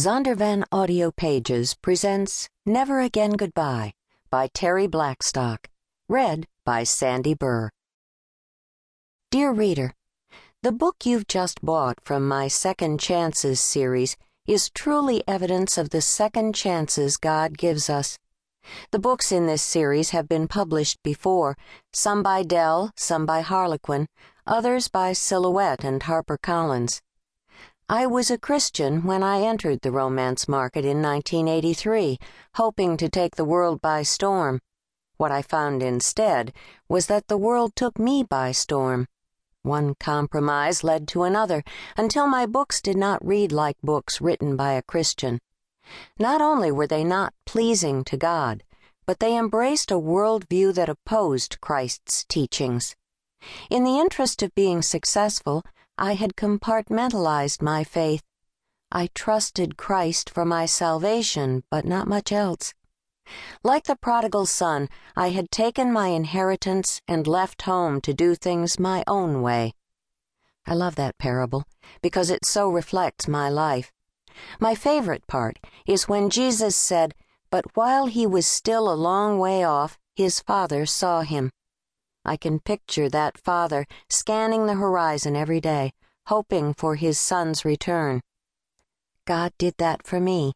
Zondervan Audio Pages presents Never Again Goodbye by Terri Blackstock, read by Sandy Burr. Dear reader, the book you've just bought from my Second Chances series is truly evidence of the second chances God gives us. The books in this series have been published before, some by Dell, some by Harlequin, others by Silhouette and HarperCollins. I was a Christian when I entered the romance market in 1983, hoping to take the world by storm. What I found instead was that the world took me by storm. One compromise led to another until my books did not read like books written by a Christian. Not only were they not pleasing to God, but they embraced a worldview that opposed Christ's teachings. In the interest of being successful, I had compartmentalized my faith. I trusted Christ for my salvation, but not much else. Like the prodigal son, I had taken my inheritance and left home to do things my own way. I love that parable because it so reflects my life. My favorite part is when Jesus said, But while he was still a long way off, his father saw him. I can picture that father scanning the horizon every day, hoping for his son's return. God did that for me.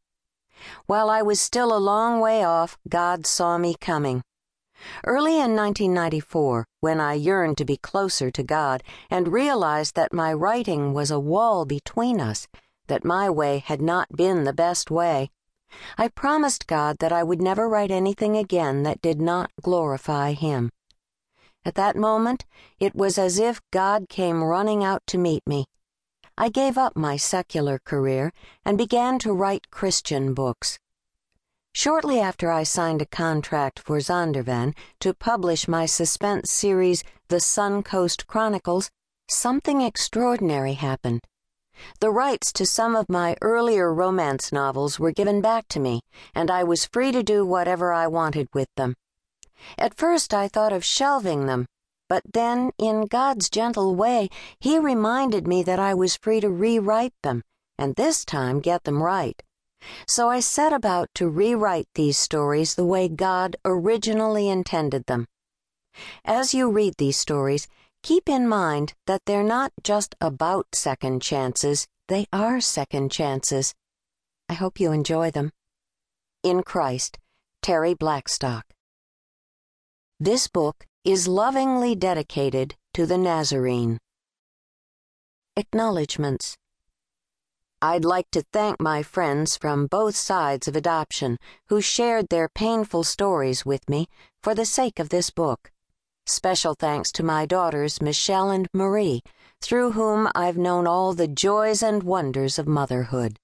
While I was still a long way off, God saw me coming. Early in 1994, when I yearned to be closer to God and realized that my writing was a wall between us, that my way had not been the best way, I promised God that I would never write anything again that did not glorify Him. At that moment, it was as if God came running out to meet me. I gave up my secular career and began to write Christian books. Shortly after I signed a contract for Zondervan to publish my suspense series, The Suncoast Chronicles, something extraordinary happened. The rights to some of my earlier romance novels were given back to me, and I was free to do whatever I wanted with them. At first I thought of shelving them, but then, in God's gentle way, He reminded me that I was free to rewrite them, and this time get them right. So I set about to rewrite these stories the way God originally intended them. As you read these stories, keep in mind that they're not just about second chances, they are second chances. I hope you enjoy them. In Christ, Terri Blackstock. This book is lovingly dedicated to the Nazarene. Acknowledgements. I'd like to thank my friends from both sides of adoption who shared their painful stories with me for the sake of this book. Special thanks to my daughters, Michelle and Marie, through whom I've known all the joys and wonders of motherhood.